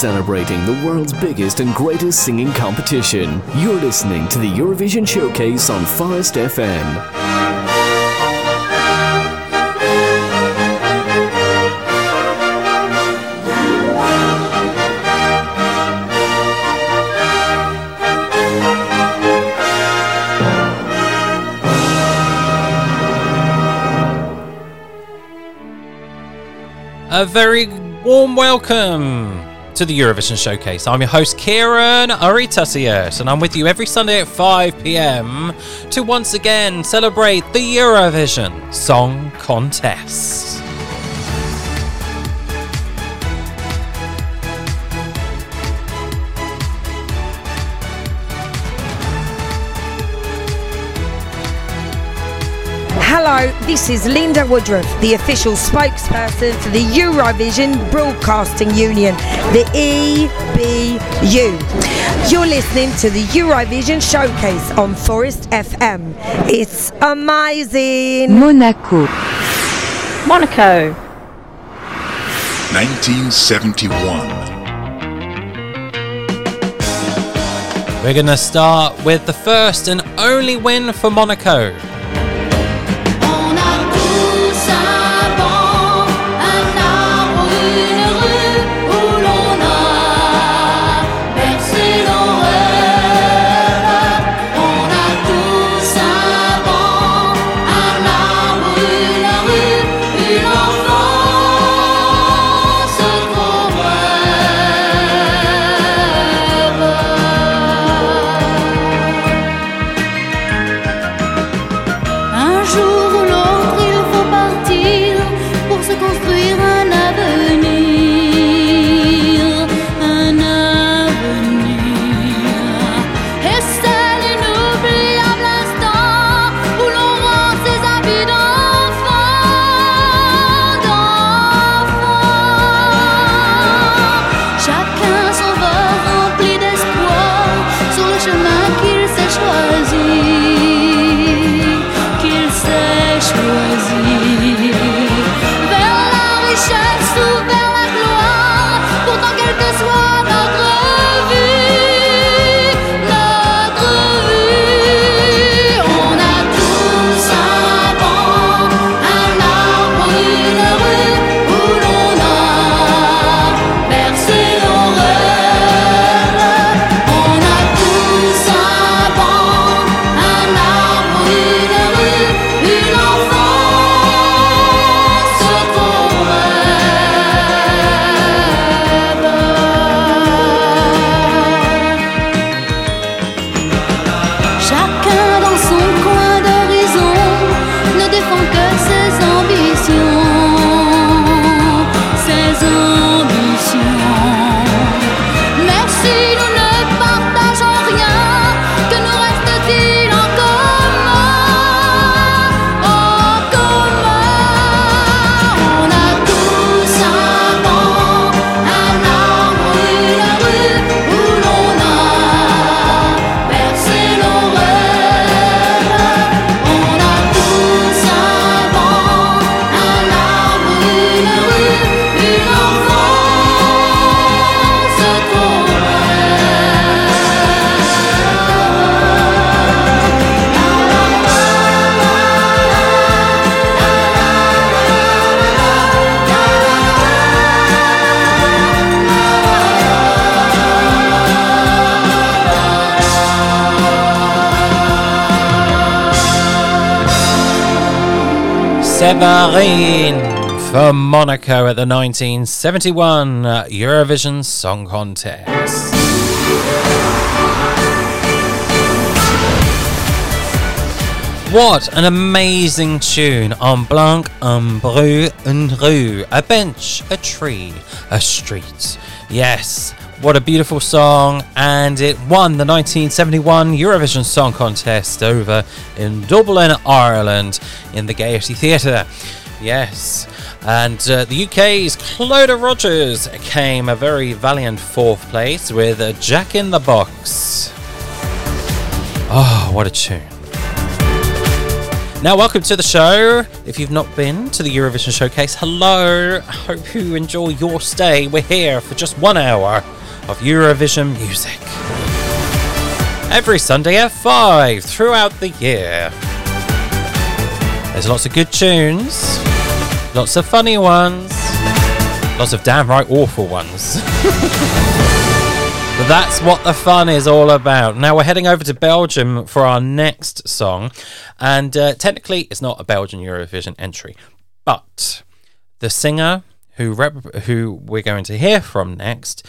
celebrating the world's biggest and greatest singing competition. You're listening to the Eurovision Showcase on Forest FM. A very warm welcome to the Eurovision Showcase. I'm your host, Ciaran Urry-Tuttiett, and I'm with you every Sunday at 5 pm to once again celebrate the Eurovision Song Contest. This is Linda Woodruff, the official spokesperson for the Eurovision Broadcasting Union, the EBU. You're listening to the Eurovision Showcase on Forest FM. It's amazing. Monaco. Monaco. 1971. We're going to start with the first and only win for Monaco. For Monaco at the 1971 Eurovision Song Contest. What an amazing tune Un banc, un arbre, une rue. A bench, a tree, a street. Yes, what a beautiful song, and it won the 1971 Eurovision Song Contest over in Dublin, Ireland, in the Gaiety Theatre. Yes, and uh, the UK's Clodagh Rogers came a very valiant fourth place with Jack in the Box. Oh, what a tune! Now, welcome to the show. If you've not been to the Eurovision Showcase, hello. I hope you enjoy your stay. We're here for just one hour of Eurovision music. Every Sunday at 5 throughout the year. There's lots of good tunes, lots of funny ones, lots of damn right awful ones. But that's what the fun is all about. Now we're heading over to Belgium for our next song, and uh, technically it's not a Belgian Eurovision entry, but the singer who rep- who we're going to hear from next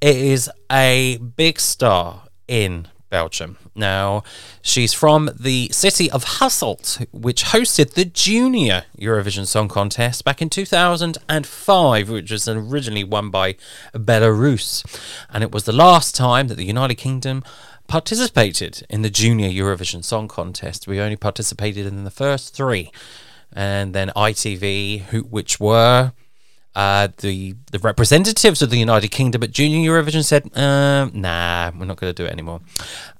is a big star in Belgium. Now, she's from the city of Hasselt, which hosted the Junior Eurovision Song Contest back in 2005, which was originally won by Belarus. And it was the last time that the United Kingdom participated in the Junior Eurovision Song Contest. We only participated in the first three. And then ITV, who, which were uh, the the representatives of the United Kingdom at Junior Eurovision said, um, "Nah, we're not going to do it anymore,"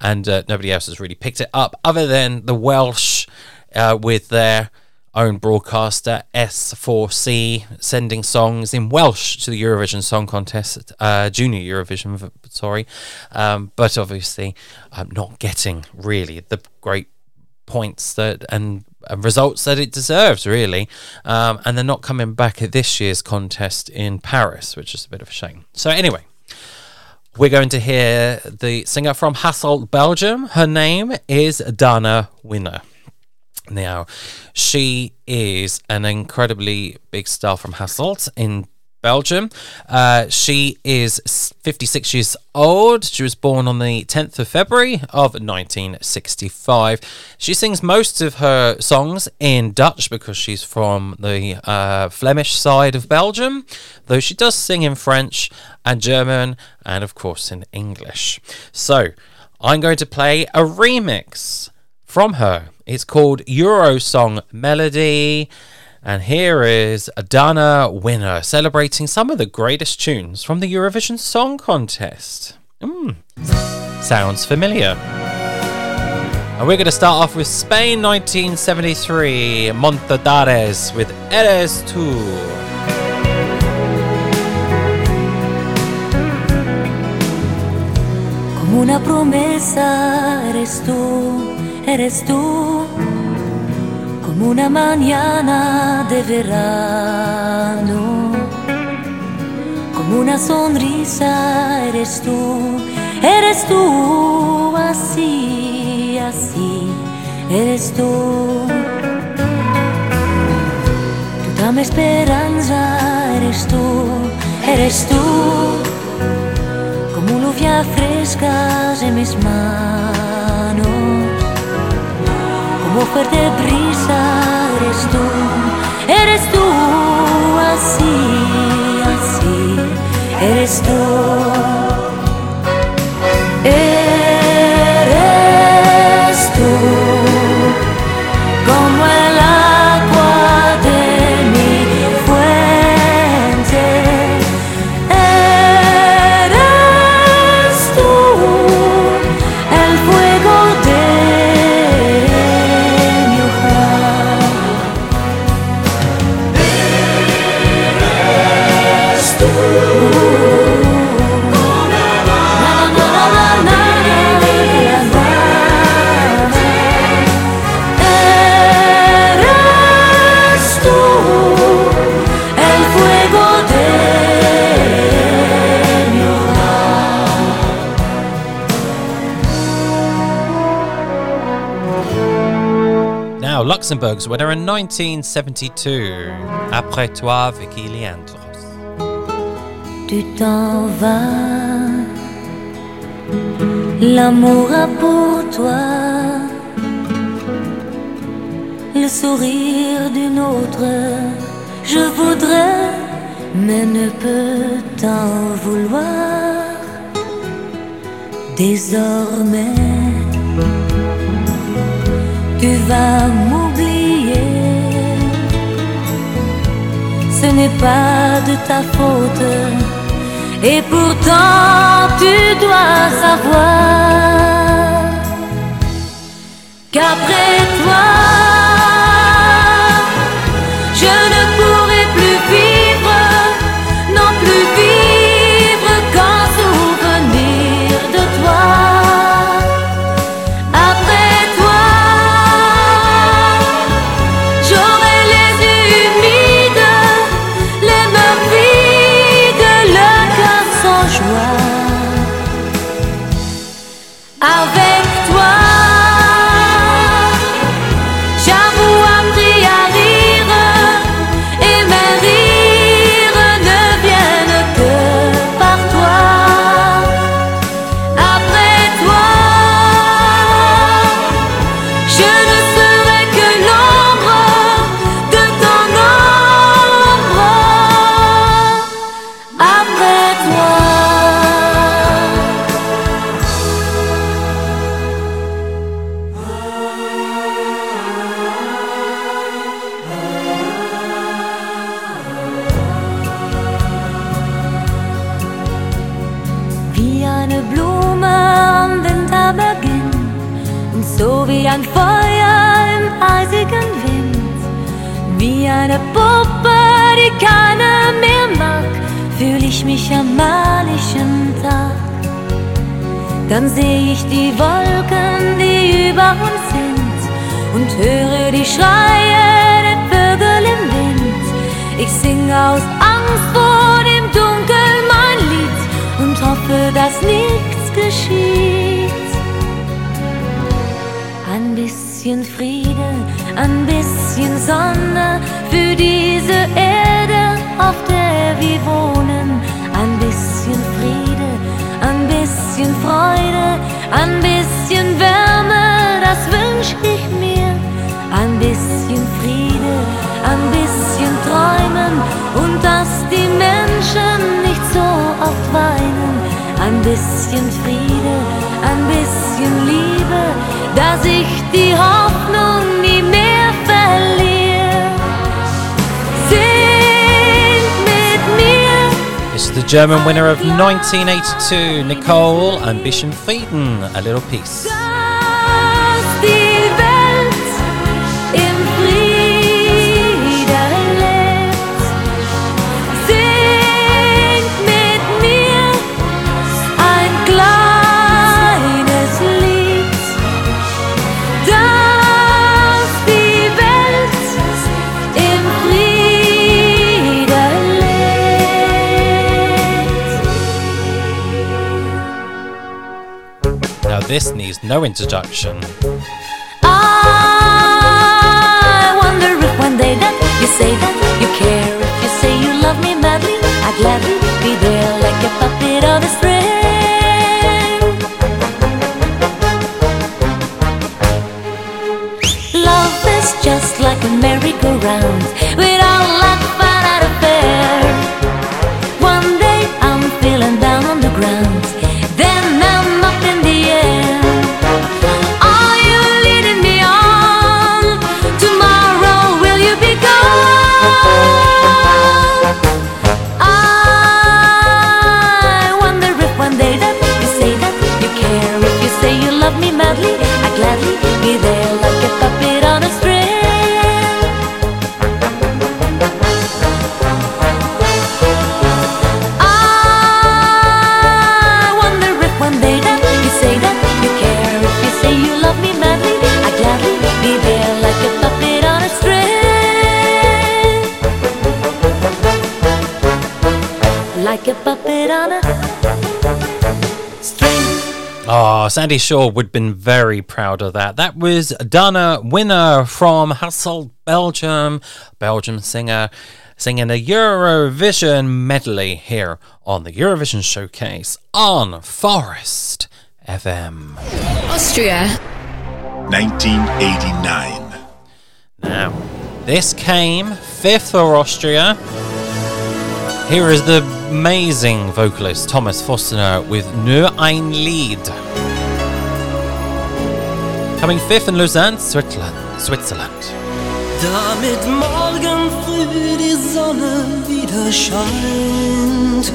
and uh, nobody else has really picked it up, other than the Welsh uh, with their own broadcaster S4C sending songs in Welsh to the Eurovision Song Contest, uh, Junior Eurovision, sorry, um, but obviously not getting really the great points that and results that it deserves, really. Um, and they're not coming back at this year's contest in Paris, which is a bit of a shame. So, anyway, we're going to hear the singer from Hasselt, Belgium. Her name is Dana Winner. Now, she is an incredibly big star from Hasselt in Belgium. Uh, she is 56 years old. She was born on the 10th of February of 1965. She sings most of her songs in Dutch because she's from the uh, Flemish side of Belgium, though she does sing in French and German and, of course, in English. So I'm going to play a remix from her. It's called Eurosong Melody. And here is Dana Winner celebrating some of the greatest tunes from the Eurovision Song Contest. Mm. Sounds familiar. And we're going to start off with Spain 1973, Mocedades with Eres tú. Como una promesa eres tú, eres tú como una mañana de verano, como una sonrisa eres tú, eres tú, así, así, eres tú. Toda esperanza eres tú, eres tú, como lluvia fresca en mis manos como fuerte brisa eres tú, eres tú, así, así, eres tú. Luxembourg's winner in 1972, Après toi, Vicky Leandros. Tu t'en vas, l'amour a pour toi le sourire d'une autre. Je voudrais, mais ne peux t'en vouloir. Désormais, tu vas m'oublier. Ce n'est pas de ta faute. Et pourtant tu dois savoir qu'après toi, Dann sehe ich die Wolken, die über uns sind und höre die Schreie der Vögel im Wind. Ich singe aus Angst vor dem Dunkel mein Lied und hoffe, dass nichts geschieht. Ein bisschen Friede, ein bisschen Sonne für diese Erde, auf der wir wohnen. Bisschen Freude, ein bisschen Wärme, das wünsch ich mir. Ein bisschen Friede, ein bisschen Träumen und dass die Menschen nicht so oft weinen. Ein bisschen Friede, ein bisschen Liebe, dass ich die Hoffnung nie mehr The German winner of 1982, Nicole Ein bisschen Frieden, A Little Peace. This needs no introduction. I wonder if one day that you say that you care, if you say you love me madly, I'd gladly be there like a puppet a string. Sandie Shaw would have been very proud of that. That was Dana Winner from Hasselt, Belgium, Belgium singer, singing a Eurovision medley here on the Eurovision Showcase on Forest FM. Austria. 1989. Now, this came fifth for Austria. Here is the amazing vocalist Thomas Forstner with Nur ein Lied. Coming fifth in Lausanne, Switzerland. Switzerland. Damit morgen früh die Sonne wieder scheint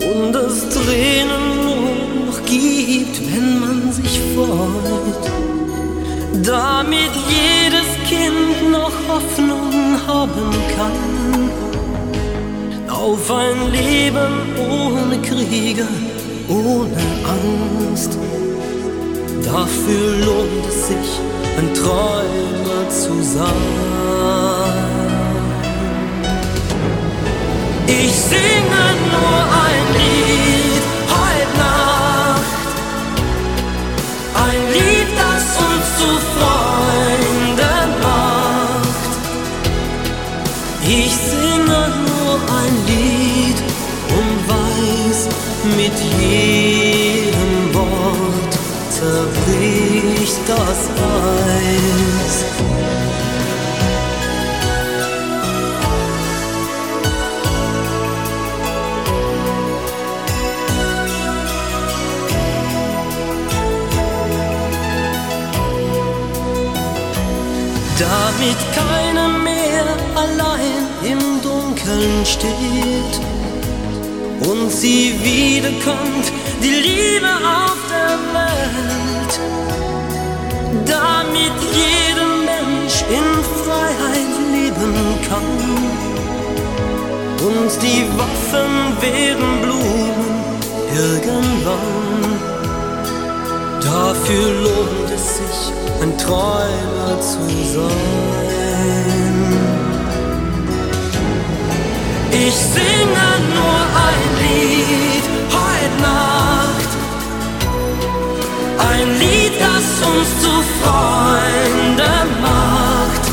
und es Tränen noch gibt, wenn man sich freut. Damit jedes Kind noch Hoffnung haben kann auf ein Leben ohne Kriege, ohne Angst. Dafür lohnt es sich, ein Träumer zu sein. Ich singe nur wiederkommt, die Liebe auf der Welt, damit jeder Mensch in Freiheit leben kann. Und die Waffen werden Blumen irgendwann. Dafür lohnt es sich, ein Träumer zu sein. Ich singe nur ein Lied heute Nacht. Ein Lied, das uns zu Freunden macht.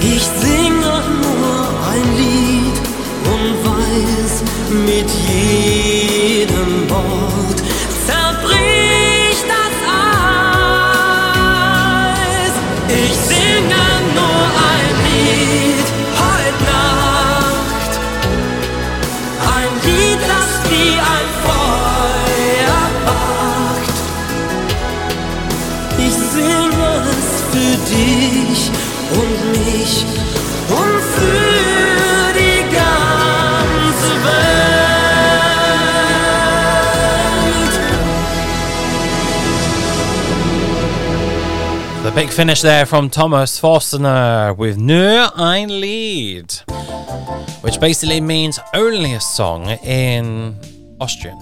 Ich singe finish there from Thomas Forstner with Nur ein Lied, which basically means only a song in Austrian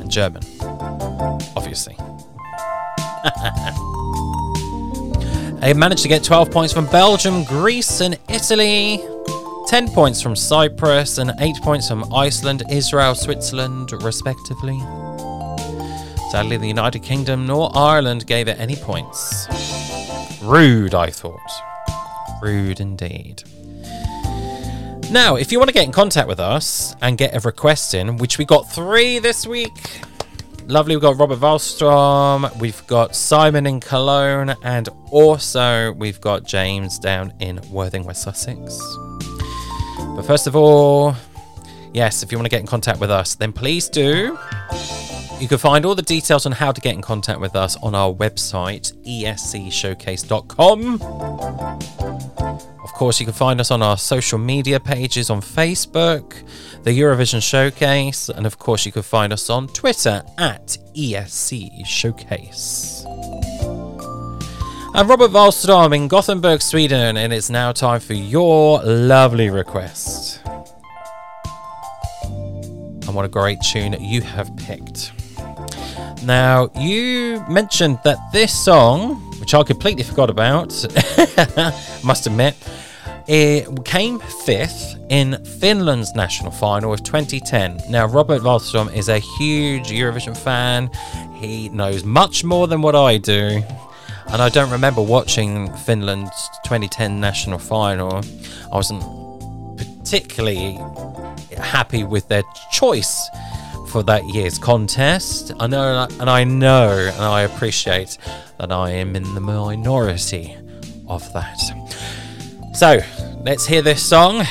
and German, obviously. They managed to get 12 points from Belgium, Greece, and Italy. 10 points from Cyprus and 8 points from Iceland, Israel, Switzerland, respectively. Sadly, the United Kingdom nor Ireland gave it any points. Rude, I thought. Rude indeed. Now, if you want to get in contact with us and get a request in, which we got three this week. Lovely, we've got Robert Wallstrom, we've got Simon in Cologne, and also we've got James down in Worthing, West Sussex. But first of all, yes, if you want to get in contact with us, then please do. You can find all the details on how to get in contact with us on our website, escshowcase.com. Of course, you can find us on our social media pages on Facebook, the Eurovision Showcase, and of course, you can find us on Twitter at ESC Showcase. I'm Robert Wallström in Gothenburg, Sweden, and it's now time for your lovely request. And what a great tune you have picked. Now, you mentioned that this song, which I completely forgot about, must admit, it came fifth in Finland's national final of 2010. Now, Robert Wallström is a huge Eurovision fan. He knows much more than what I do. And I don't remember watching Finland's 2010 national final. I wasn't particularly happy with their choice for that year's contest. I know, and I know, and I appreciate that I am in the minority of that. So, let's hear this song,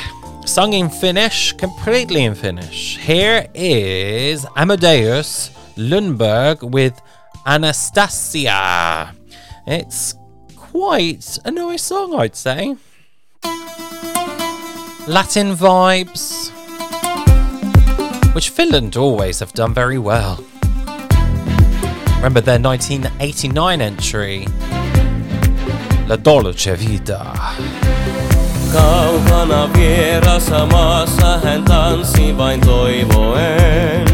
sung in Finnish, completely in Finnish. Here is Amadeus Lundberg with Anastasia. It's quite a nice song, I'd say. Latin vibes, which Finland always have done very well. Remember their 1989 entry, La Dolce Vita. Kaukana vierassa maassa hän tanssi vain toivoen.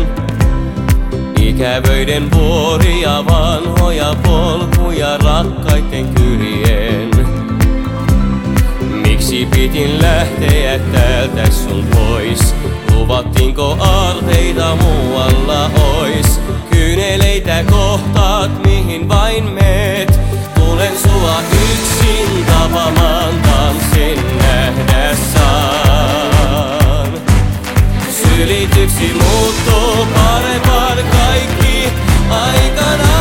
Ikävöiden vuoria, vanhoja polkuja rakkaiden. Miksi pitin lähteä täältä sun pois? Luvattiinko arveita muualla ois? Kyyneleitä kohtaat, mihin vain meet. Tulen sua yksin tapamaan tanssin nähdä saan. Sylityksi muuttuu parempaan kaikki aikanaan.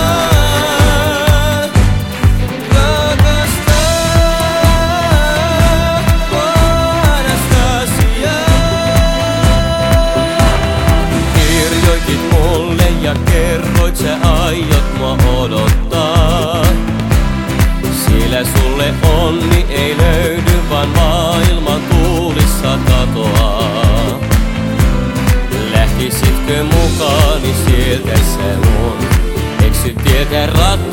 Sulle onni ei löydy, vaan maailman tuulissa katoaa. lähtisitkö mukaani sieltä se on? Eksyt tietää rakkauden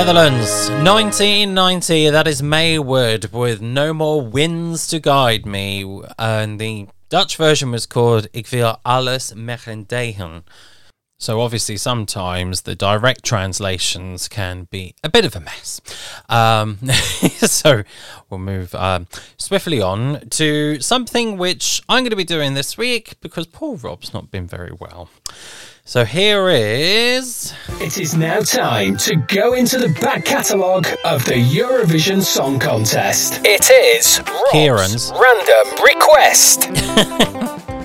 Netherlands, 1990. That is Maywood with No More Winds to Guide Me. And the Dutch version was called Ik wil alles met je delen. So obviously, sometimes the direct translations can be a bit of a mess. Um, so we'll move um, swiftly on to something which I'm going to be doing this week because poor Rob's not been very well. So here is. It is now time to go into the back catalogue of the Eurovision Song Contest. It is Rob's Ciaran's. random request.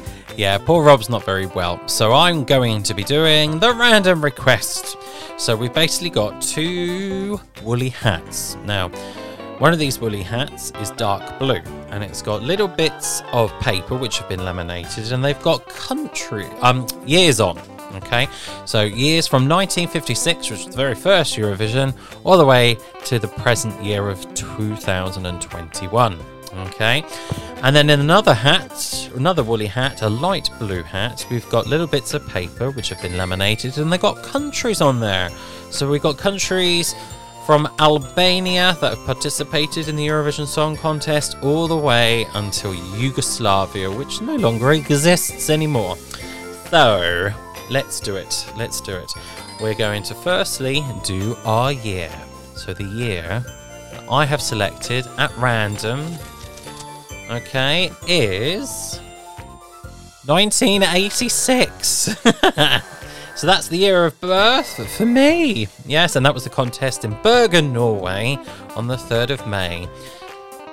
Yeah, poor Rob's not very well. So I'm going to be doing the random request. So we've basically got two woolly hats. Now, one of these woolly hats is dark blue and it's got little bits of paper which have been laminated and they've got country um years on. Okay, so years from 1956, which was the very first Eurovision, all the way to the present year of 2021. Okay, and then in another hat, another woolly hat, a light blue hat, we've got little bits of paper which have been laminated and they've got countries on there. So we've got countries from Albania that have participated in the Eurovision Song Contest all the way until Yugoslavia, which no longer exists anymore. So let's do it. Let's do it. We're going to firstly do our year. So the year I have selected at random okay, is 1986. so that's the year of birth for me. Yes, and that was the contest in Bergen, Norway on the 3rd of May.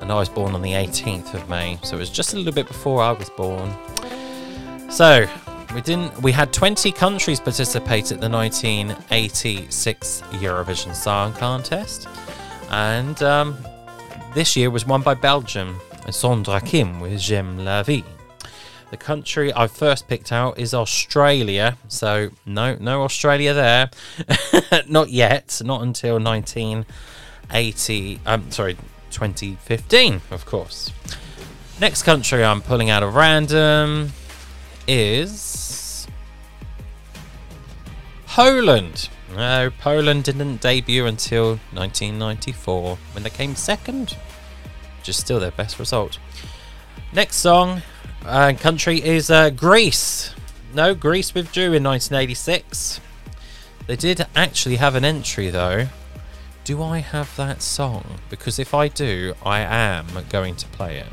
And I was born on the 18th of May, so it was just a little bit before I was born. So, we didn't we had 20 countries participate at the 1986 Eurovision Song Contest. And um, this year was won by Belgium. Sandra Kim with J'aime la vie. The country I first picked out is Australia, so no, no Australia there, not yet, not until 1980. Um, sorry, 2015, of course. Next country I'm pulling out of random is Poland. No, Poland didn't debut until 1994 when they came second which is still their best result. Next song and uh, country is uh, Greece. No, Greece withdrew in 1986. They did actually have an entry though. Do I have that song? Because if I do, I am going to play it.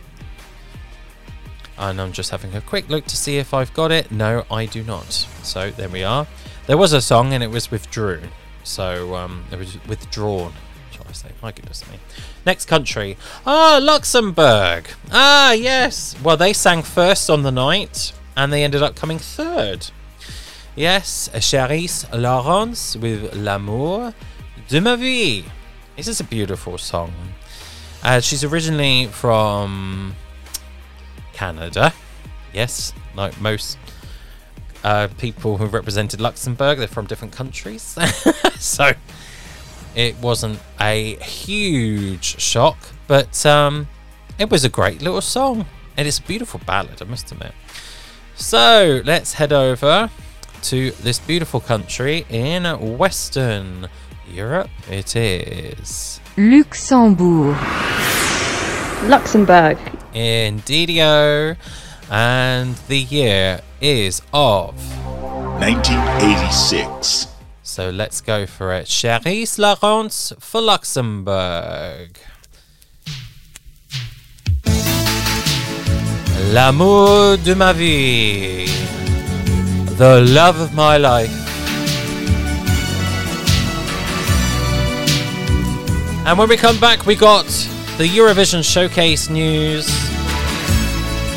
And I'm just having a quick look to see if I've got it. No, I do not. So there we are. There was a song and it was withdrew. So um, it was withdrawn. Shall I say? My goodness me. Next country. Ah, Luxembourg. Ah, yes. Well, they sang first on the night and they ended up coming third. Yes, Sherisse Laurence with L'amour de ma vie. This is a beautiful song. Uh, she's originally from Canada. Yes, like most uh, people who represented Luxembourg, they're from different countries. so it wasn't a huge shock, but um, it was a great little song. And it's a beautiful ballad, I must admit. So let's head over to this beautiful country in Western Europe. It is Luxembourg. Luxembourg. Indeedio. And the year is of 1986. So let's go for it. Sherisse Laurence for Luxembourg. L'amour de ma vie. The love of my life. And when we come back, we got the Eurovision Showcase news.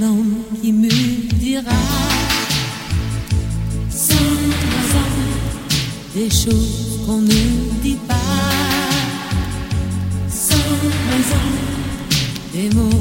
l'homme qui me dira. sans raison des choses qu'on ne dit pas, sans raison des mots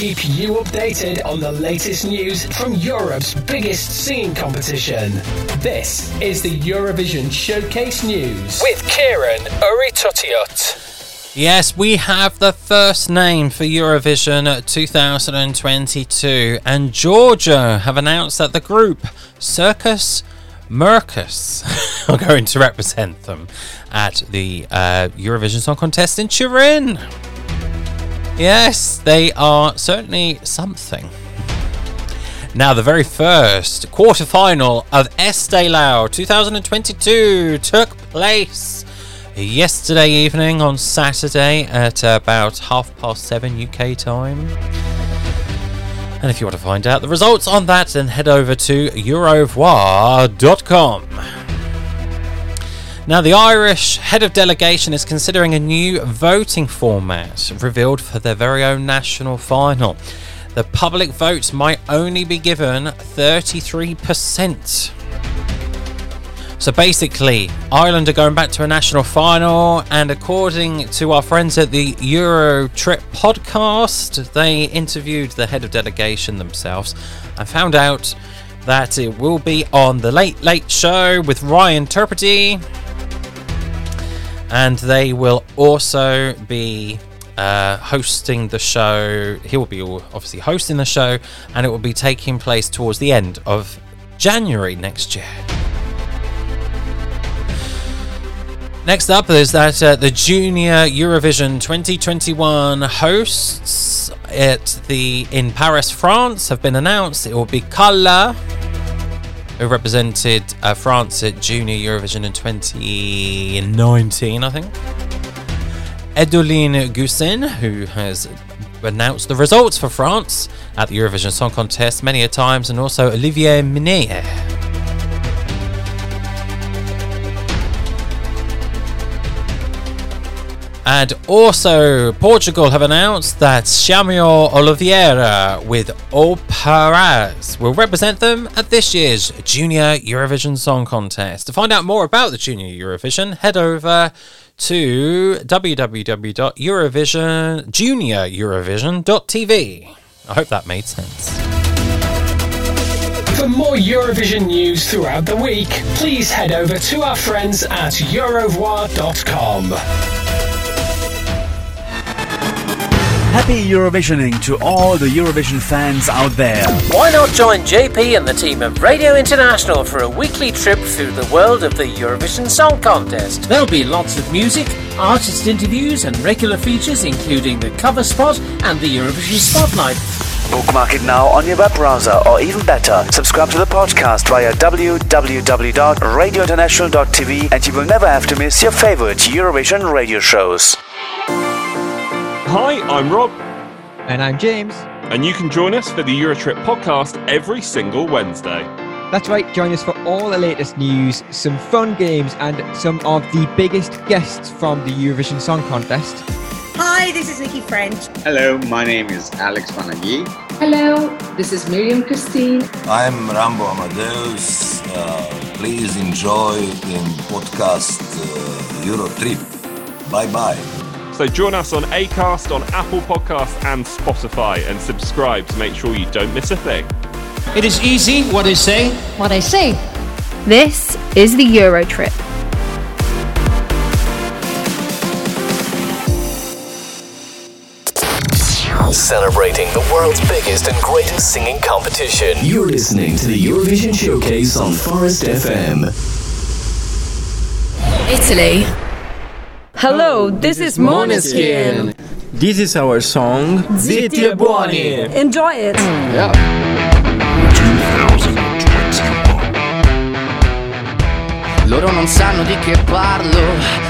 keep you updated on the latest news from Europe's biggest singing competition. This is the Eurovision Showcase News with Ciaran Urry-Tuttiett. Yes, we have the first name for Eurovision 2022, and Georgia have announced that the group Circus Mercus are going to represent them at the uh, Eurovision Song Contest in Turin. Yes, they are certainly something. Now, the very first quarter final of Eesti Laul 2022 took place yesterday evening on Saturday at about half past seven UK time. And if you want to find out the results on that, then head over to eurovoix.com. Now, the Irish head of delegation is considering a new voting format revealed for their very own national final. The public vote might only be given 33%. So basically, Ireland are going back to a national final, and according to our friends at the Euro Trip podcast, they interviewed the head of delegation themselves and found out that it will be on the Late Late Show with Ryan Tubridy, and they will also be uh, hosting the show. He will be obviously hosting the show, and it will be taking place towards the end of January next year. Next up is that uh, the Junior Eurovision 2021 hosts at the in Paris, France, have been announced. It will be Carla, who represented uh, France at Junior Eurovision in 2019, I think. Élodie Gossuin, who has announced the results for France at the Eurovision Song Contest many a times, and also Olivier Minne. And also, Portugal have announced that Samuel Oliveira with O Rapaz will represent them at this year's Junior Eurovision Song Contest. To find out more about the Junior Eurovision, head over to www.eurovision.junioreurovision.tv. I hope that made sense. For more Eurovision news throughout the week, please head over to our friends at eurovoix.com. Happy Eurovisioning to all the Eurovision fans out there. Why not join JP and the team of Radio International for a weekly trip through the world of the Eurovision Song Contest? There'll be lots of music, artist interviews, and regular features, including the cover spot and the Eurovision Spotlight. Bookmark it now on your web browser, or even better, subscribe to the podcast via www.radiointernational.tv and you will never have to miss your favorite Eurovision radio shows. Hi, I'm Rob. And I'm James. And you can join us for the Eurotrip podcast every single Wednesday. That's right, join us for all the latest news, some fun games, and some of the biggest guests from the Eurovision Song Contest. Hi, this is Nikki French. Hello, my name is Alex Panayi. Hello, this is Miriam Christine. I'm Rambo Amadeus. Uh, please enjoy in podcast uh, Eurotrip. Bye bye. So join us on Acast, on Apple Podcasts, and Spotify, and subscribe to make sure you don't miss a thing. It is easy, what I say. What I say. This is the Eurotrip. Celebrating the world's biggest and greatest singing competition. You're listening to the Eurovision Showcase on Forest FM. Italy. Hello, this is Måneskin. This is our song Zitti e buoni. Enjoy it. Yeah. Loro non sanno di che parlo,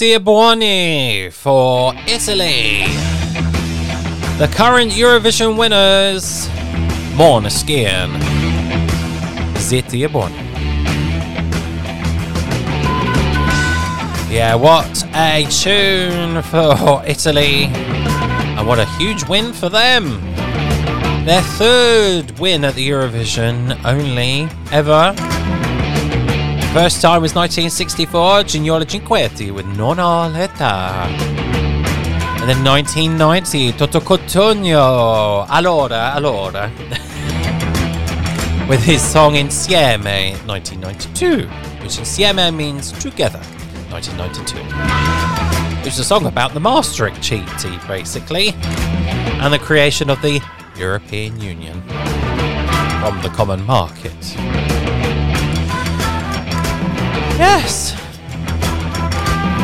Zeti Buoni for Italy. The current Eurovision winners, Måneskin. Zeti Buoni. Yeah, what a tune for Italy. And what a huge win for them. Their third win at the Eurovision, only ever. First time was 1964, Gigliola Cinquetti with Non ho l'età. And then 1990, Toto Cutugno, Allora, Allora. with his song Insieme, 1992. which Insieme means together, 1992. It's a song about the Maastricht Treaty, basically, and the creation of the European Union from the common market. Yes.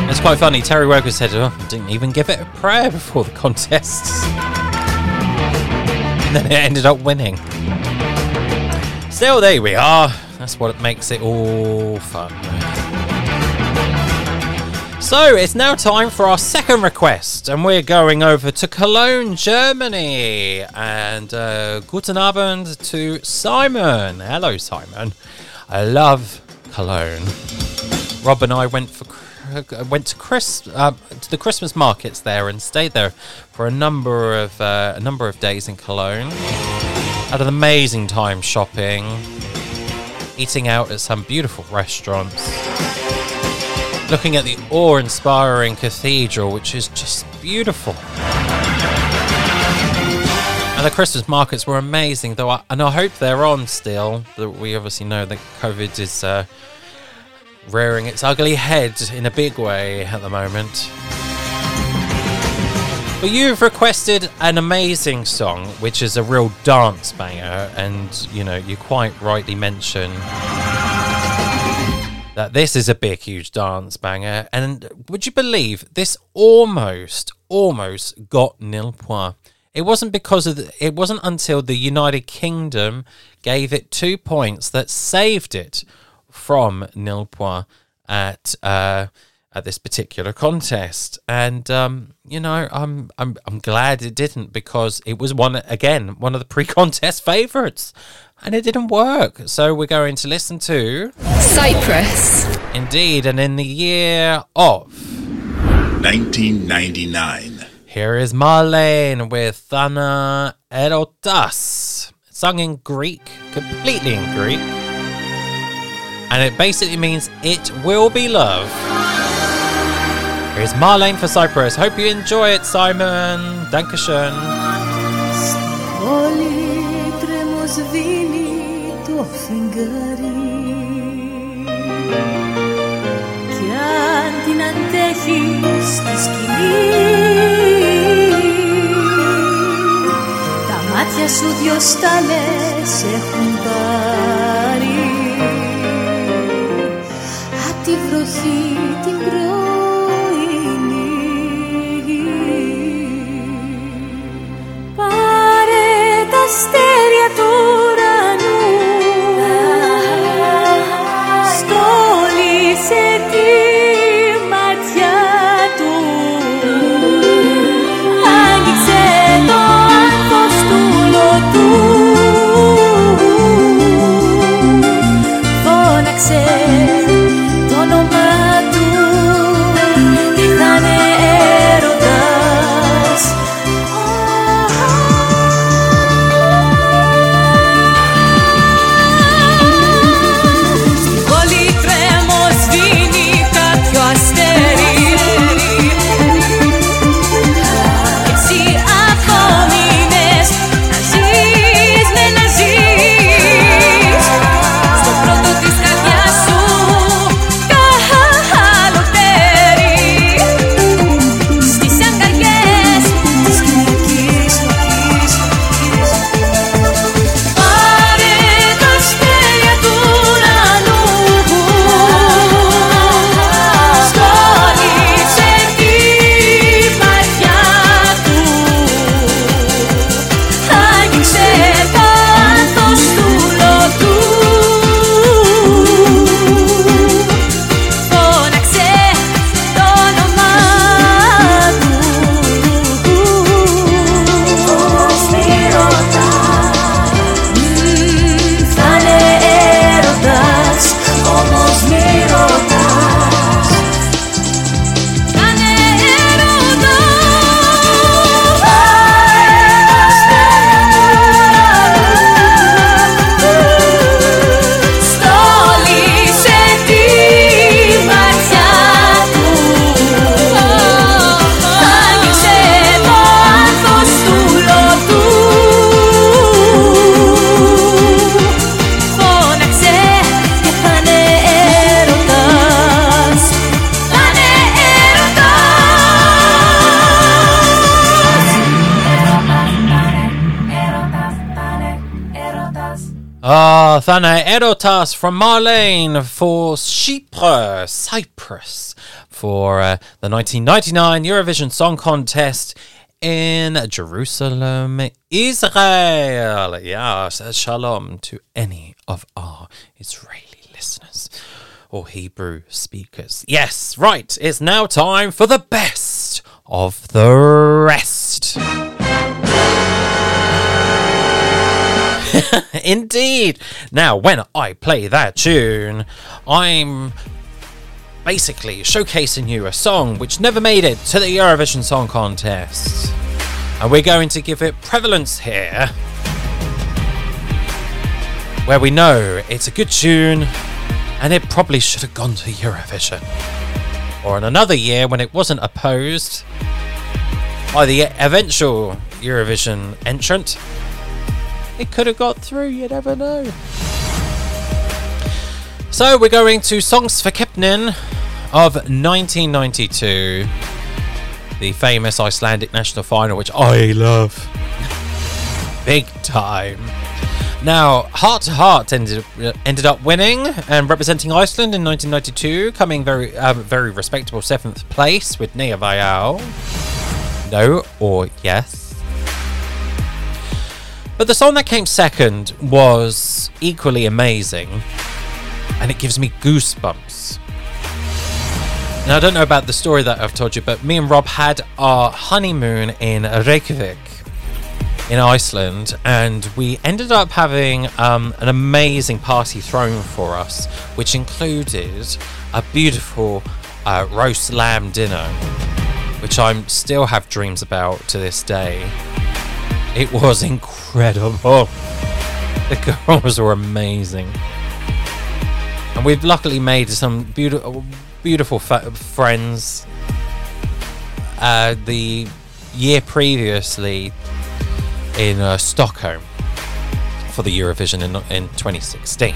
It's quite funny. Terry Wogan said, oh, didn't even give it a prayer before the contest. and then it ended up winning. Still, there we are. That's what makes it all fun. So it's now time for our second request, and we're going over to Cologne, Germany. And uh, guten Abend to Simon. Hello, Simon. I love Cologne. Rob and I went for went to Chris uh, to the Christmas markets there and stayed there for a number of uh, a number of days in Cologne. Had an amazing time shopping, eating out at some beautiful restaurants, looking at the awe-inspiring cathedral, which is just beautiful. The Christmas markets were amazing, though, I, and I hope they're on still. We obviously know that COVID is. Uh, rearing its ugly head in a big way at the moment. But you've requested an amazing song, which is a real dance banger, and you know, you quite rightly mention that this is a big, huge dance banger. And would you believe this almost, almost got nil point? It wasn't because of the, it wasn't until the United Kingdom gave it two points that saved it from nil point at uh, at this particular contest, and um, you know I'm I'm I'm glad it didn't because it was one again one of the pre-contest favourites, and it didn't work. So we're going to listen to Cyprus. Indeed, and in the year of 1999. Here is Marlene with Tha'nai erotas, sung in Greek, completely in Greek. And it basically means it will be love. Here's Marlene for Cyprus. Hope you enjoy it, Simon. Dankeschön. Κι αν την αντέχεις σκηνή μάτια σου δυο στάλες έχουν πάρει. Απ' τη βροχή την πρωινή. Πάρε τα αστέρια τους Ah, Tha'nai erotas from Marlene for Chypre, Cyprus, for uh, the 1999 Eurovision Song Contest in Jerusalem, Israel. Yes, shalom to any of our Israeli listeners or Hebrew speakers. Yes, right, it's now time for the best of the rest. Indeed. Now, when I play that tune, I'm basically showcasing you a song which never made it to the Eurovision Song Contest. And we're going to give it prevalence here, where we know it's a good tune and it probably should have gone to Eurovision. Or in another year when it wasn't opposed by the eventual Eurovision entrant, it could have got through, you never know. So we're going to Söngvakeppnin of 1992, the famous Icelandic national final, which I love big time. Now, Heart to Heart ended ended up winning and representing Iceland in 1992, coming very um, very respectable seventh place with Nei eða já. No or yes. But the song that came second was equally amazing, and it gives me goosebumps. Now, I don't know about the story that I've told you, but me and Rob had our honeymoon in Reykjavik in Iceland, and we ended up having um, an amazing party thrown for us, which included a beautiful uh, roast lamb dinner, which I still have dreams about to this day. It was incredible. The girls were amazing. And we've luckily made some beautiful, beautiful fa- friends. Uh, the year previously in uh, Stockholm for the Eurovision in, in 2016.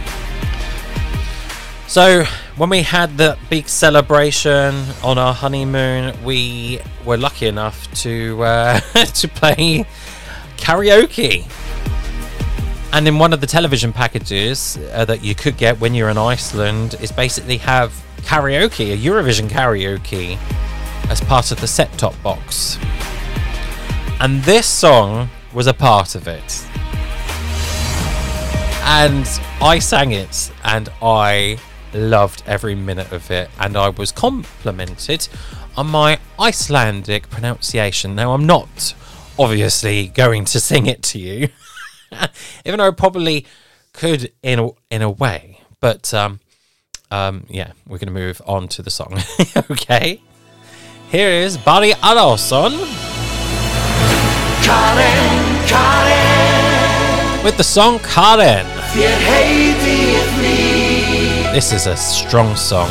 So, when we had the big celebration on our honeymoon, we were lucky enough to uh, to play karaoke. And in one of the television packages uh, that you could get when you're in Iceland is basically have karaoke, a Eurovision karaoke, as part of the set top box. And this song was a part of it. And I sang it and I loved every minute of it. And I was complimented on my Icelandic pronunciation. Now, I'm not obviously going to sing it to you, even though I probably could in a, in a way. But um, um, yeah, we're going to move on to the song. okay. Here is Barry Adolfsson. Karen, Karen with the song Karen. Þér heiti ég því This is a strong song.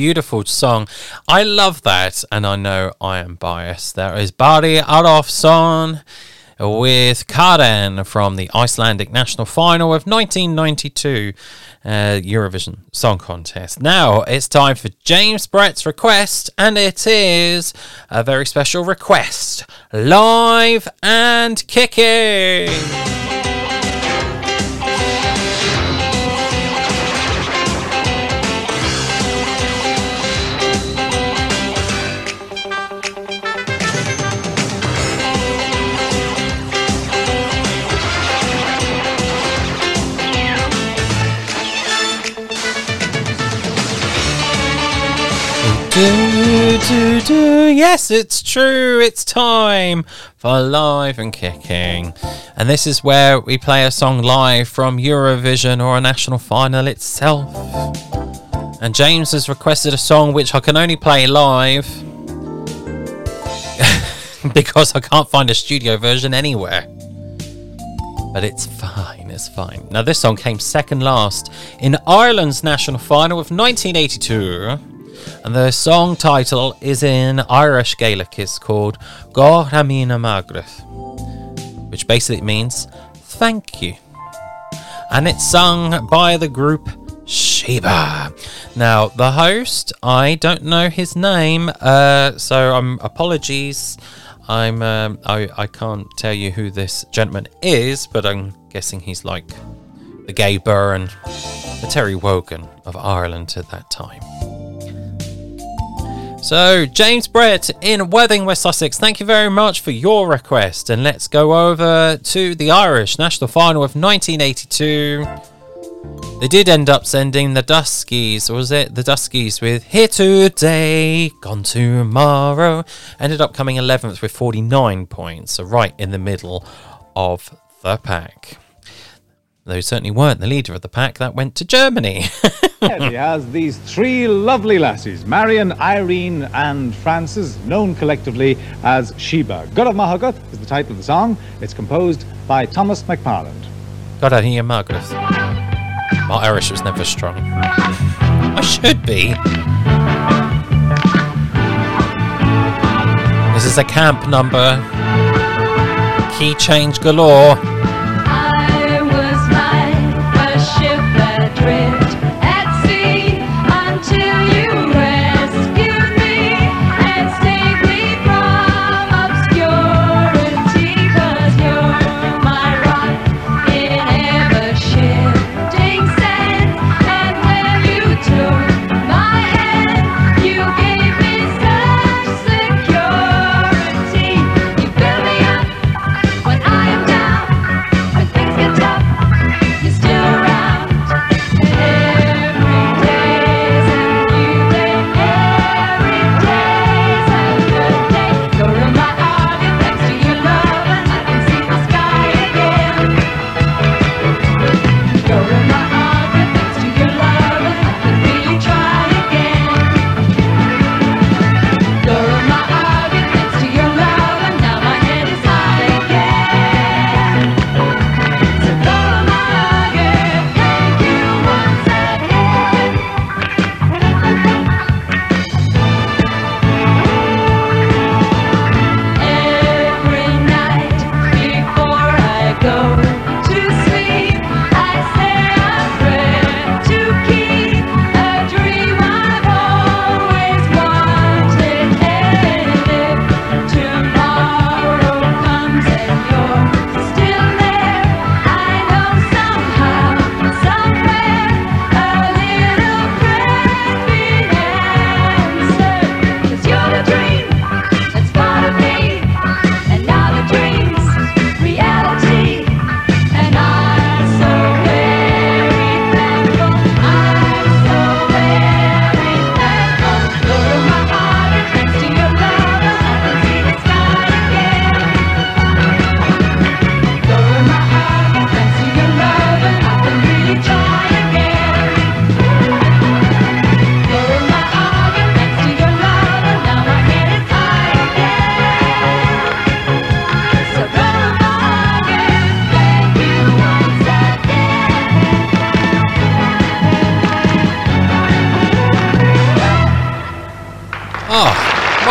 beautiful song. I love that, and I know I am biased. There is Bari Adolfsson with Karen from the Icelandic national final of 1992 uh, Eurovision Song Contest. Now it's time for James Brett's request, and it is a very special request live and kicking. Do, do, do. Yes, it's true. It's time for live and kicking. And this is where we play a song live from Eurovision or a national final itself. And James has requested a song which I can only play live because I can't find a studio version anywhere. But it's fine, it's fine. Now, this song came second last in Ireland's national final of 1982. And the song title is in Irish Gaelic. It's called Go raibh maith agat, which basically means thank you. And it's sung by the group Sheba. Now, the host, I don't know his name, uh, so I'm apologies. I'm um, I, I can't tell you who this gentleman is, but I'm guessing he's like the Gay and the Terry Wogan of Ireland at that time. So, James Brett in Worthing, West Sussex, thank you very much for your request. And let's go over to the Irish national final of 1982. They did end up sending the Duskeys, or was it the Duskeys with Here Today, Gone Tomorrow? Ended up coming 11th with 49 points, so right in the middle of the pack. They certainly weren't the leader of the pack, that went to Germany. he has these three lovely lassies, Marion, Irene, and Frances, known collectively as Sheba. Go raibh maith agat is the title of the song. It's composed by Thomas McParland. God, of hear Margaret. My Irish was never strong. I should be. This is a camp number. Key change galore.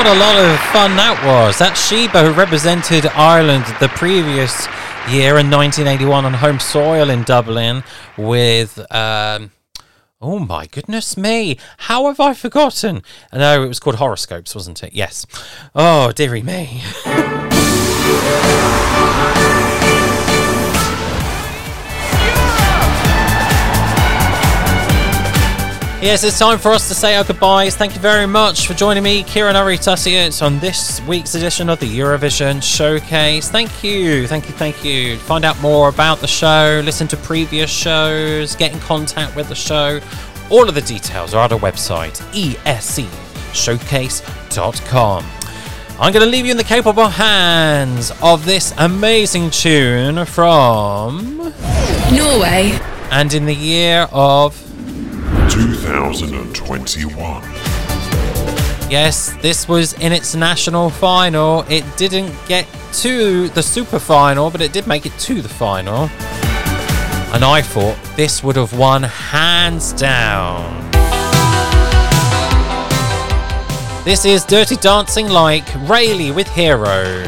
A lot of fun that was. That's Sheba who represented Ireland the previous year in 1981 on home soil in Dublin with. Um, oh my goodness me. How have I forgotten? No, it was called Horoscopes, wasn't it? Yes. Oh, dearie me. Yes, it's time for us to say our goodbyes. Thank you very much for joining me, Ciaran Urry-Tuttiett, on this week's edition of the Eurovision Showcase. Thank you, thank you, thank you. Find out more about the show, listen to previous shows, get in contact with the show. All of the details are at our website, escshowcase.com. I'm going to leave you in the capable hands of this amazing tune from Norway. And in the year of 2021. Yes, this was in its national final. It didn't get to the super final, but it did make it to the final. And I thought this would have won hands down. This is Dirty Dancing Like Raylee with Hero.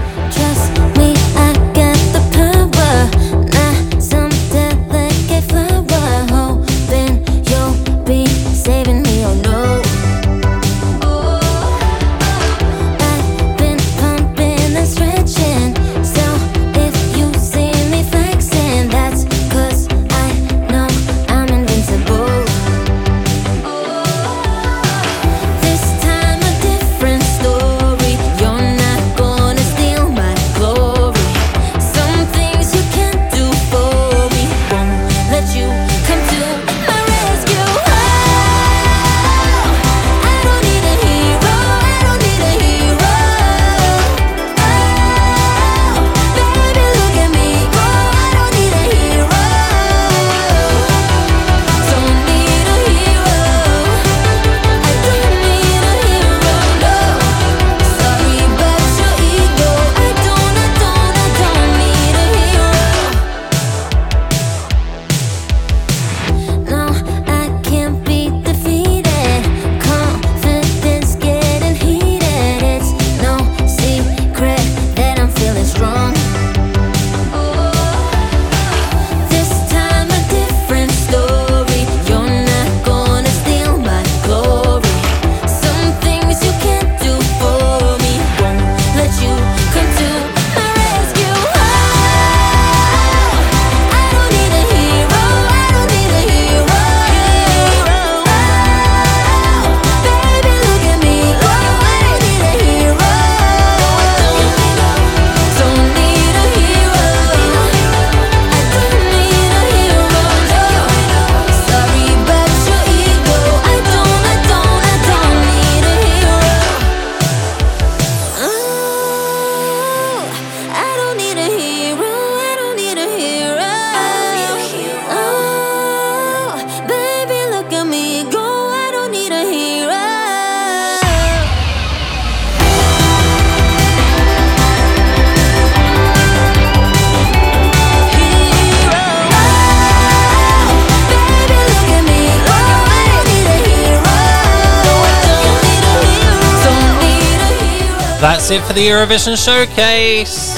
For the Eurovision Showcase.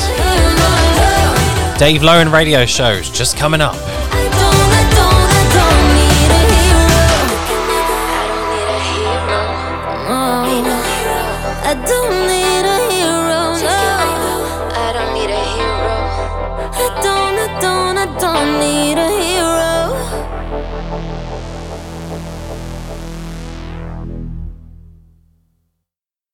Dave Lowen radio shows just coming up.